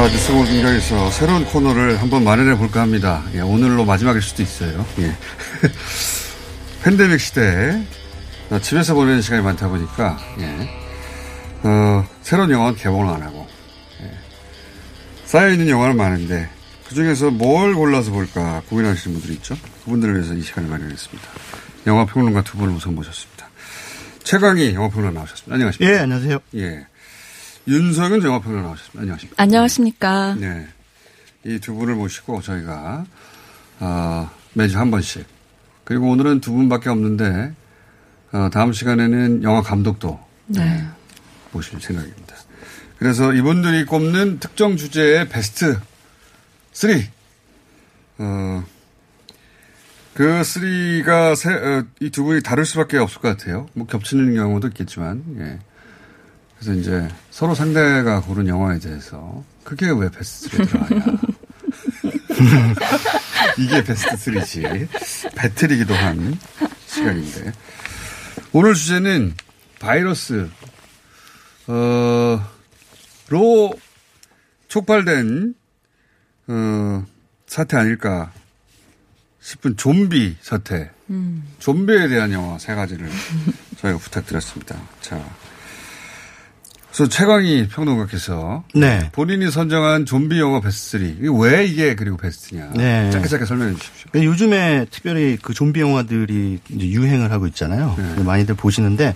자, 뉴스공을 공장에서 새로운 코너를 한번 마련해 볼까 합니다. 예, 오늘로 마지막일 수도 있어요. 예. 팬데믹 시대에 어, 집에서 보내는 시간이 많다 보니까, 예. 어, 새로운 영화는 개봉을 안 하고, 예. 쌓여있는 영화는 많은데, 그 중에서 뭘 골라서 볼까 고민하시는 분들이 있죠. 그분들을 위해서 이 시간을 마련했습니다. 영화 평론가 두 분을 우선 모셨습니다. 최강희 영화 평론가 나오셨습니다. 안녕하십니까. 예, 안녕하세요. 예. 윤석은 영화평론 나오셨습니다. 안녕하십니까. 안녕하십니까. 네. 이 두 분을 모시고 저희가, 어, 매주 한 번씩. 그리고 오늘은 두 분밖에 없는데, 어, 다음 시간에는 영화 감독도. 네. 모실 생각입니다. 그래서 이분들이 꼽는 특정 주제의 베스트 3. 어, 그 3가 세, 어, 이두 분이 다를 수밖에 없을 것 같아요. 뭐 겹치는 경우도 있겠지만, 예. 그래서 이제 서로 상대가 고른 영화에 대해서 그게 왜 베스트 3에 들어가냐. 이게 베스트 3지. 배틀이기도 한 시간인데. 오늘 주제는 바이러스, 어, 로 촉발된, 어, 사태 아닐까 싶은 좀비 사태. 음. 좀비에 대한 영화 세 가지를 저희가 부탁드렸습니다. 자. 그래서 최광희 평론가께서 네. 본인이 선정한 좀비 영화 베스트 3. 이게 왜 이게 그리고 베스트냐. 네. 짧게 짧게 설명해 주십시오. 그러니까 요즘에 특별히 그 좀비 영화들이 유행을 하고 있잖아요. 네. 많이들 보시는데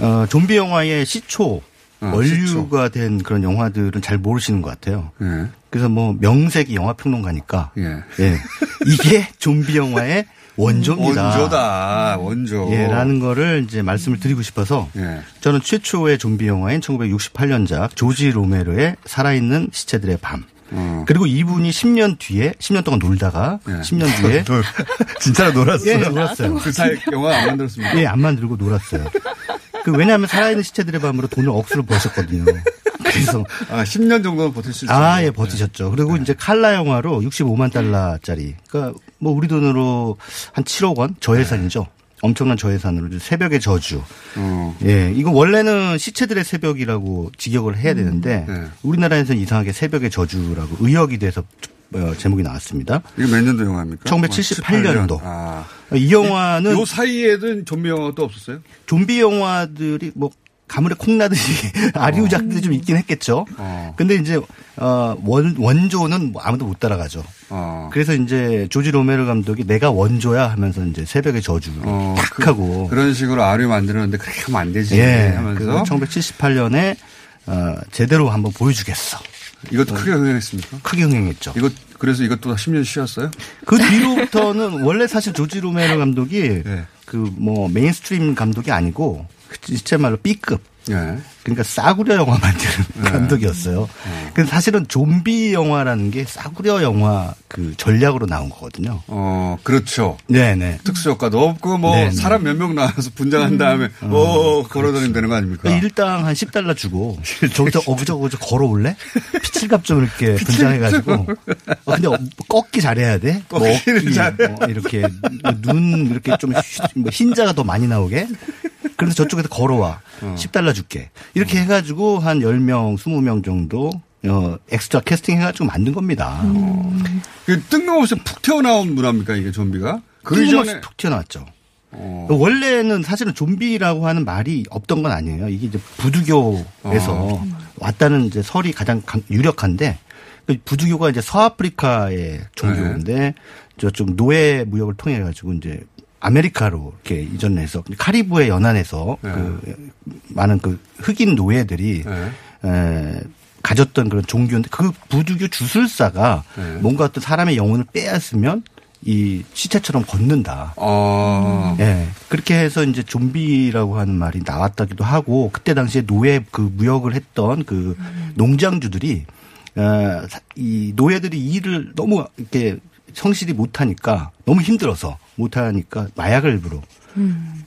어, 좀비 영화의 시초 아, 원류가 된 그런 영화들은 잘 모르시는 것 같아요. 예. 그래서 뭐 명색이 영화 평론가니까 예. 예. 이게 좀비 영화의 원조입니다. 원조다. 원조. 예, 라는 거를 이제 말씀을 드리고 싶어서 예. 저는 최초의 좀비 영화인 1968년작 조지 로메로의 살아있는 시체들의 밤. 어. 그리고 이분이 10년 뒤에 10년 동안 놀다가 예. 10년 뒤에 진짜로 놀았어요. 예, 놀았어요. 그 사이 영화 안 만들었습니다. 예, 안 만들고 놀았어요. 그 왜냐하면 살아있는 시체들의 밤으로 돈을 억수로 버셨거든요. 그래서 아, 10년 정도는 버틸 수 있어요. 아, 예, 버티셨죠. 그리고 이제 칼라 영화로 65만 달러짜리. 그러니까 뭐 우리 돈으로 한 7억 원 저예산이죠. 엄청난 저예산으로 새벽의 저주. 어. 예, 이거 원래는 시체들의 새벽이라고 직역을 해야 되는데 네. 우리나라에서는 이상하게 새벽의 저주라고 의역이 돼서 어, 제목이 나왔습니다. 이게 몇 년도 영화입니까? 1978년도. 아. 이 영화는 요 사이에는 좀비 영화가 또 없었어요? 좀비 영화들이 뭐 가물에 콩 나듯이 아리우작들이 좀 있긴 했겠죠. 근데 이제 어, 원 원조는 뭐 아무도 못 따라가죠. 어. 그래서 이제 조지 로메로 감독이 내가 원조야 하면서 이제 새벽의 저주 딱 하고 어, 그런 식으로 아류 만들었는데 그렇게 하면 안 되지 예. 하면서 1978년에 어, 제대로 한번 보여주겠어. 이것도 크게 흥행했습니까? 크게 흥행했죠. 이것 그래서 이것도 10년 쉬었어요? 그 뒤로부터는 원래 사실 조지 로메로 감독이 예. 그뭐 mainstream 감독이 아니고 진짜 말로 B급. 예. 그러니까 싸구려 영화 만드는 감독이었어요. 근데 사실은 좀비 영화라는 게 싸구려 영화 그 전략으로 나온 거거든요. 어, 그렇죠. 네네. 특수 효과도 없고 뭐 네네. 사람 몇 명 나와서 분장한 다음에 오 걸어다니면 되는 거 아닙니까? 일당 한 10달러 주고 저기서 어그저그저 걸어올래? 피칠갑 좀 이렇게 분장해가지고 어, 근데 어, 꺾기 잘해야 돼. 뭐 어깨, 잘해. 뭐 이렇게 눈 이렇게 좀 휘- 뭐 흰자가 더 많이 나오게. 그래서 저쪽에서 걸어와. 10달러 줄게. 이렇게 해가지고 한 10명, 20명 정도 어, 엑스트라 캐스팅 해가지고 만든 겁니다. 그 뜬금없이 푹 튀어나온 문화입니까 이게 좀비가? 그 뜬금없이 이전에 툭 튀어나왔죠. 원래는 사실은 좀비라고 하는 말이 없던 건 아니에요. 이게 이제 부두교에서 어. 왔다는 이제 설이 가장 강- 유력한데 그 부두교가 이제 서아프리카의 종교인데 네. 저쪽 노예 무역을 통해 가지고 이제 아메리카로 이렇게 이전해서 카리브해 연안에서 네. 그 많은 그 흑인 노예들이 에, 가졌던 그런 종교인데 그 부두교 주술사가 네. 뭔가 어떤 사람의 영혼을 빼앗으면 이 시체처럼 걷는다. 어. 예. 그렇게 해서 이제 좀비라고 하는 말이 나왔다기도 하고 그때 당시에 노예 그 무역을 했던 그 농장주들이 어, 사- 이 노예들이 일을 너무 이렇게 성실히 못하니까 너무 힘들어서 못하니까 마약을 일부러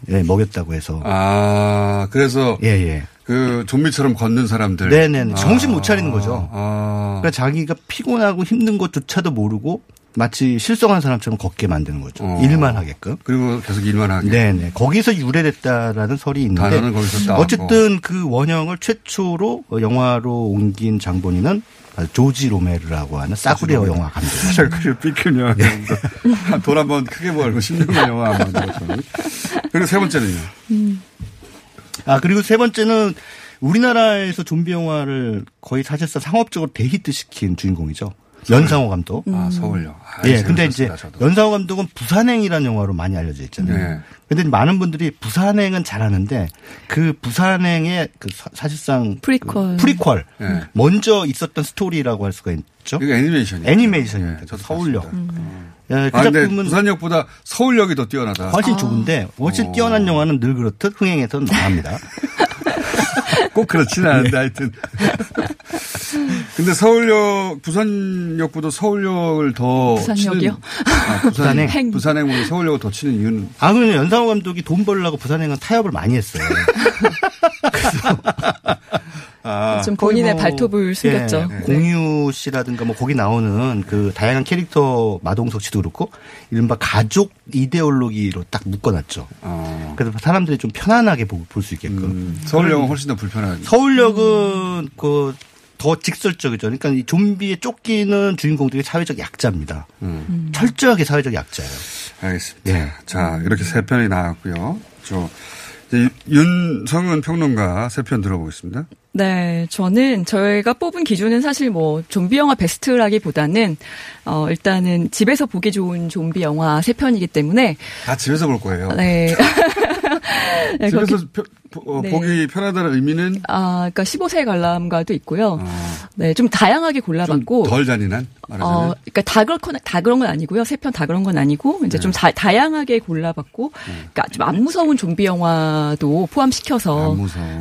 예, 먹였다고 해서. 아 그래서 예, 예. 그 좀비처럼 걷는 사람들. 네네. 정신 아. 못 차리는 거죠. 아. 그러니까 자기가 피곤하고 힘든 것조차도 모르고 마치 실성한 사람처럼 걷게 만드는 거죠. 어. 일만 하게끔. 그리고 계속 일만 하게. 네네. 거기서 유래됐다라는 설이 있는데. 어쨌든 그 원형을 최초로 영화로 옮긴 장본인은 조지 로메로라고 하는 싸구려. 영화 감독. 싸구려 B급 영화 감독. 돈 한번 크게 벌고 16년 영화 한번 만들었더니. 그리고 세 번째는요. 아, 그리고 세 번째는 우리나라에서 좀비 영화를 거의 사실상 상업적으로 대히트 시킨 주인공이죠. 연상호 감독. 아, 서울역. 아, 예, 근데 이제 저도. 연상호 감독은 부산행이라는 영화로 많이 알려져 있잖아요. 네. 근데 많은 분들이 부산행은 잘 아는데 그 부산행의 그 사- 사실상 prequel, prequel 네. 먼저 있었던 스토리라고 할 수가 있죠. 이거 애니메이션이에요. 애니메이션입니다. 저도 서울역. 봤습니다. 예, 그 아, 근데 작품은 부산역보다 서울역이 더 뛰어나다. 훨씬 좋은데 훨씬 어. 뛰어난 영화는 늘 그렇듯 흥행에서는 망합니다. 꼭 그렇지는 않은데 하여튼. 근데 서울역, 부산역보다 서울역을 더 부산역이요? 치는. 아, 부산, 부산행. 행. 부산행보다 서울역을 더 치는 이유는. 아, 그냥 연상호 감독이 돈 벌려고 부산행은 타협을 많이 했어요. 아, 좀 본인의 발톱을 숨겼죠. 예, 공유 씨라든가 뭐 거기 나오는 그 다양한 캐릭터 마동석 씨도 그렇고 이른바 가족 이데올로기로 딱 묶어놨죠. 그래서 사람들이 좀 편안하게 볼 수 있게끔. 음, 서울역은 훨씬 더 불편하죠. 서울역은 그 더 직설적이죠. 그러니까 이 좀비에 쫓기는 주인공들이 사회적 약자입니다. 철저하게 사회적 약자예요. 알겠습니다. 예. 자, 이렇게 세 편이 나왔고요. 저, 윤성은 평론가 세 편 들어보겠습니다. 네, 저는 저희가 뽑은 기준은 사실 뭐 좀비 영화 베스트라기보다는 어 일단은 집에서 보기 좋은 좀비 영화 세 편이기 때문에 다 집에서 볼 거예요. 네. 네, 집에서 거기- 펴- 보- 어, 네. 보기 편하다는 의미는 아, 그러니까 15세 관람가도 있고요. 네, 좀 다양하게 골라봤고. 덜 잔인한 말하자면. 어, 그러니까 다 그렇건 다 그런 건 아니고요. 세 편 다 그런 건 아니고 이제 네. 좀 다, 다양하게 골라봤고, 그러니까 좀 안 무서운 좀비 영화도 포함시켜서.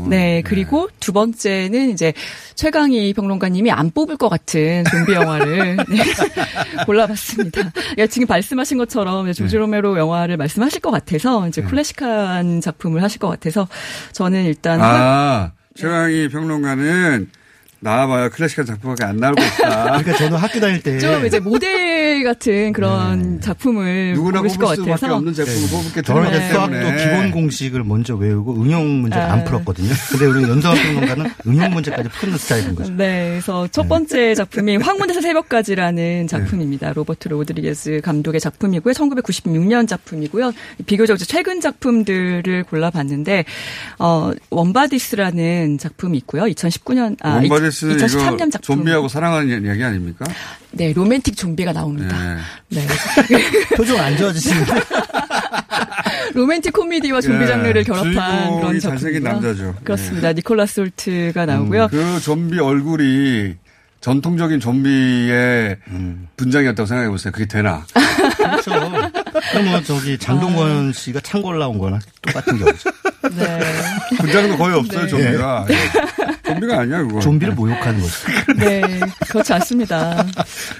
네, 그리고 두 번째는 이제 최강희 평론가님이 안 뽑을 것 같은 좀비 영화를 네, 골라봤습니다. 예, 지금 말씀하신 것처럼 네. 조지 로메로 영화를 말씀하실 것 같아서 이제 클래식한 작품을 하실 것 같아서 저는 일단 아, 최강희 평론가는 나와봐야 클래식한 작품밖에 안 나올 것 있다. 그러니까 저는 학교 다닐 때 좀 이제 모델 같은 그런 작품을 누구나 고르실 것 같아서 없는 제품을 뽑을 게 저는 들어가기 수학도. 기본 공식을 먼저 외우고 응용 문제를 아. 안 풀었거든요. 근데 우리 연성학 평론가는 응용 문제까지 푸는 스타일인 거죠. 네, 그래서 첫 번째 작품이 황혼에서 새벽까지라는 작품입니다. 로버트 로드리게스 감독의 작품이고요. 1996년 작품이고요. 비교적 이제 최근 작품들을 골라봤는데 어 웜 바디스라는 작품이 있고요. 2019년 아 웜 바디스 2013년 이거 작품. 좀비하고 사랑하는 이야기 아닙니까? 네, 로맨틱 좀비가 나옵니다. 네. 표정 안 좋아지시는데. 로맨틱 코미디와 좀비 예, 장르를 결합한 주인공이 그런 잘생긴 작품이고요. 남자죠. 그렇습니다. 니콜라스 홀트가 나오고요. 음, 그 좀비 얼굴이 전통적인 좀비의 음. 분장이었다고 생각해 보세요. 그게 되나? 그렇죠. 그럼 뭐 저기 장동건 씨가 창궐 나온 거나 똑같은 경우죠. 네. 분장도 거의 없어요, 네. 좀비가. 예. 좀비가 아니야, 그거. 좀비를 모욕하는 거죠. 네, 그렇지 않습니다.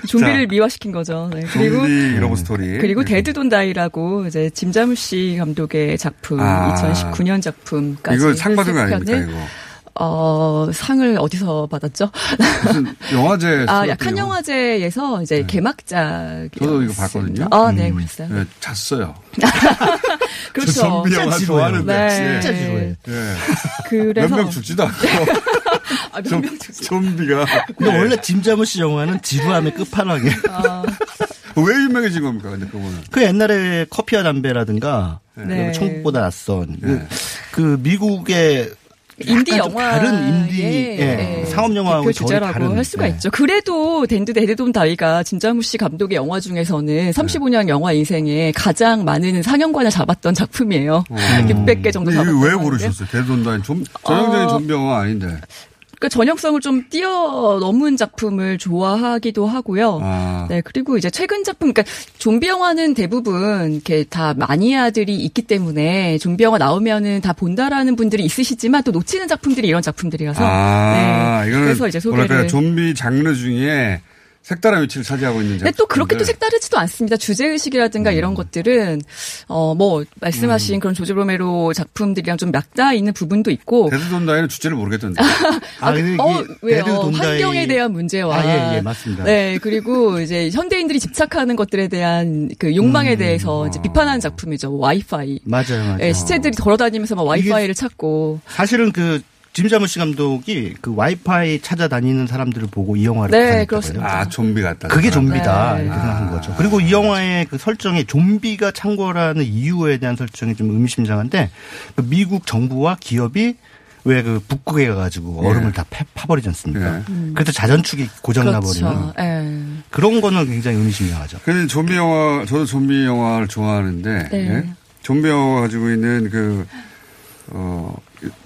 좀비를 자, 미화시킨 거죠. 네. 그리고 좀비 러브 스토리. 그리고 네. 데드 돈 다이라고 이제 짐 자무쉬 감독의 작품 아. 2019년 작품까지 이거 상 받은 거세 아닙니까, 이거? 어, 상을 어디서 받았죠? 무슨 영화제. 아, 약한 영화. 영화제에서 이제 개막작. 저도 이거 봤거든요. 아, 네, 그랬어요. 네, 잤어요. 그렇죠. 저 좀비 영화 좋아하는데. 네. 진짜 지루해. 예. 그래서 몇명 죽지도 않고. 아, 좀, 좀비가. 근데 네. 원래 짐 자무씨 영화는 지루함의 끝판왕이에요. 아, 왜 유명해진 겁니까, 근데 그거는? 그 옛날에 커피와 담배라든가 네. 그리고 천국보다 낯선 그, 네. 그 미국의 인디 영화 다른 인디 예, 상업 영화하고 대표 거의 주자라고 다른 할 수가 예. 있죠. 그래도 댄드 데드돈 다이가 짐 자무쉬 감독의 영화 중에서는 35년 영화 인생에 가장 많은 상영관을 잡았던 작품이에요. 600개 정도 잡았던 왜. 고르셨어요? 데드 돈 다인 좀, 전형적인 어. 좀비 영화 아닌데. 그러니까 전형성을 좀 뛰어넘은 작품을 좋아하기도 하고요. 아. 네, 그리고 이제 최근 작품, 그러니까 좀비 영화는 대부분 이렇게 다 마니아들이 있기 때문에 좀비 영화 나오면은 다 본다라는 분들이 있으시지만 또 놓치는 작품들이 이런 작품들이라서. 아, 네, 그래서 이제 소개를. 뭐랄까요, 좀비 장르 중에 색다른 위치를 차지하고 있는 근데 작품. 또 그렇게 또 색다르지도 않습니다. 주제 의식이라든가 이런 것들은 어 뭐 말씀하신 그런 조지 로메로 작품들이랑 좀 맞닿아 있는 부분도 있고 데드 돈다이는 주제를 모르겠던데. 아, 이게 어, 왜요? 데드 돈다이- 환경에 대한 문제와 아, 예, 예, 맞습니다. 네, 그리고 이제 현대인들이 집착하는 것들에 대한 그 욕망에 음. 대해서 이제 비판하는 작품이죠. 뭐 와이파이. 맞아요, 맞아요. 예, 시체들이 걸어다니면서 막 와이파이를 찾고. 사실은 그 짐자무씨 감독이 그 와이파이 찾아다니는 사람들을 보고 이 영화를 네. 그렇습니다. 아, 좀비 같다. 그게 좀비다 네. 이렇게 생각한 거죠. 그리고 이 영화의 그 설정이 좀비가 창궐하는 이유에 대한 설정이 좀 의미심장한데 그 미국 정부와 기업이 왜그 북극에 가가지고 예. 얼음을 다 파, 파버리지 않습니까? 예. 그래서 자전축이 고장나버리는 그렇죠. 예. 그런 거는 굉장히 의미심장하죠. 근데 좀비 영화, 저도 좀비 영화를 좋아하는데, 네. 예? 좀비 영화가 가지고 있는 그, 어,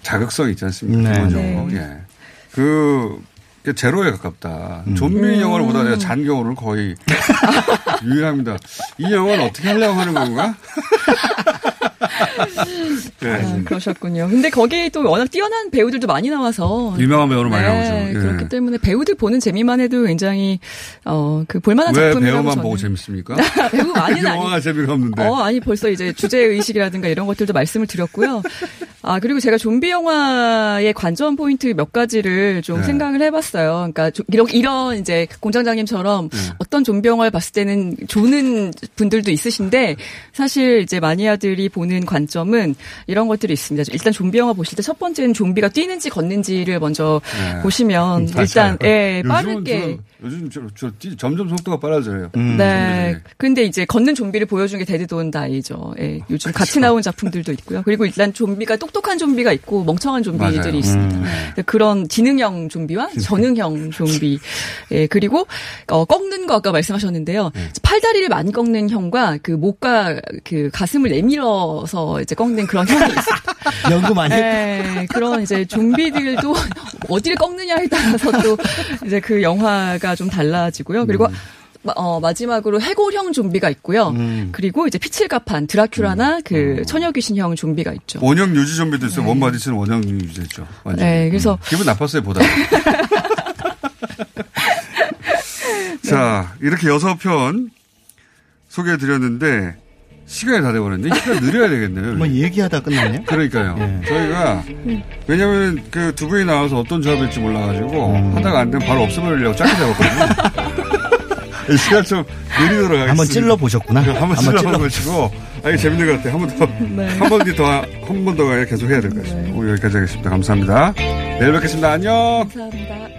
자극성 있지 않습니까? 네. 기본적으로. 네. 예. 그, 그 제로에 가깝다. 음. 좀비 영화를 보다 내가 잔 경우는 거의 유일합니다. 이 영화는 어떻게 하려고 하는 건가? 네. 아, 그러셨군요. 근데 거기에 또 워낙 뛰어난 배우들도 많이 나와서 유명한 배우로 많이 네, 나오죠. 예. 그렇기 때문에 배우들 보는 재미만 해도 굉장히 어 그 볼만한 왜 작품이라고 배우만 저는. 보고 재밌습니까? 배우 많이는 아니. 영화가 재미가 없는데. 어, 아니 벌써 이제 주제 의식이라든가 이런 것들도 말씀을 드렸고요. 아 그리고 제가 좀비 영화의 관전 포인트 몇 가지를 좀 네. 생각을 해봤어요. 그러니까 좀 이런 이런 이제 공장장님처럼 네. 어떤 좀비 영화를 봤을 때는 조는 분들도 있으신데 사실 이제 마니아들이 보는 관점은 이런 것들이 있습니다. 일단 좀비 영화 보실 때 첫 번째는 좀비가 뛰는지 걷는지를 먼저 네. 보시면 일단 예 빠르게 저, 요즘 저, 저 뛰- 점점 속도가 빨라져요. 네. 근데 이제 걷는 좀비를 보여준 게 데드 돈 다이죠. 예. 요즘 같이 나온 작품들도 있고요. 그리고 일단 좀비가 똑똑한 좀비가 있고 멍청한 좀비들이 맞아요. 있습니다. 음. 그런 지능형 좀비와 전능형 좀비. 예. 그리고 어, 꺾는 거 아까 말씀하셨는데요. 팔다리를 많이 꺾는 형과 그 목과 그 가슴을 내밀어서 이제 꺾는 그런 형이 있습니다. 연구 많이 네, 그런 이제 좀비들도 어디를 꺾느냐에 따라서 또 이제 그 영화가 좀 달라지고요. 그리고 마- 어, 마지막으로 해골형 좀비가 있고요. 음. 그리고 이제 피칠가판 드라큘라나 그 처녀 귀신형 좀비가 있죠. 원형 유지 좀비도 있어요. 원바디스는 원형 유지했죠. 완전. 네, 그래서 기분 나빴어요 보다. 자 이렇게 여섯 편 소개해드렸는데 시간이 다 돼버렸네. 시간 느려야 되겠네요. 뭐 얘기하다 끝났네요. 그러니까요. 예. 저희가 왜냐하면 그 두 분이 나와서 어떤 조합일지 몰라가지고 음. 하다가 안 되면 바로 없애버리려고 짧게 잡았거든요. 이 시간 좀 느리도록 하겠습니다. 한번 찔러 보셨구나. 한번 한번 찔러 보시고. 아, 이게 재밌는 것 같아요. 한 번 더, 네. 한번 더, 한 번더 계속 해야 될 것 같습니다. 오늘 여기까지 하겠습니다. 감사합니다. 내일 뵙겠습니다. 안녕. 감사합니다.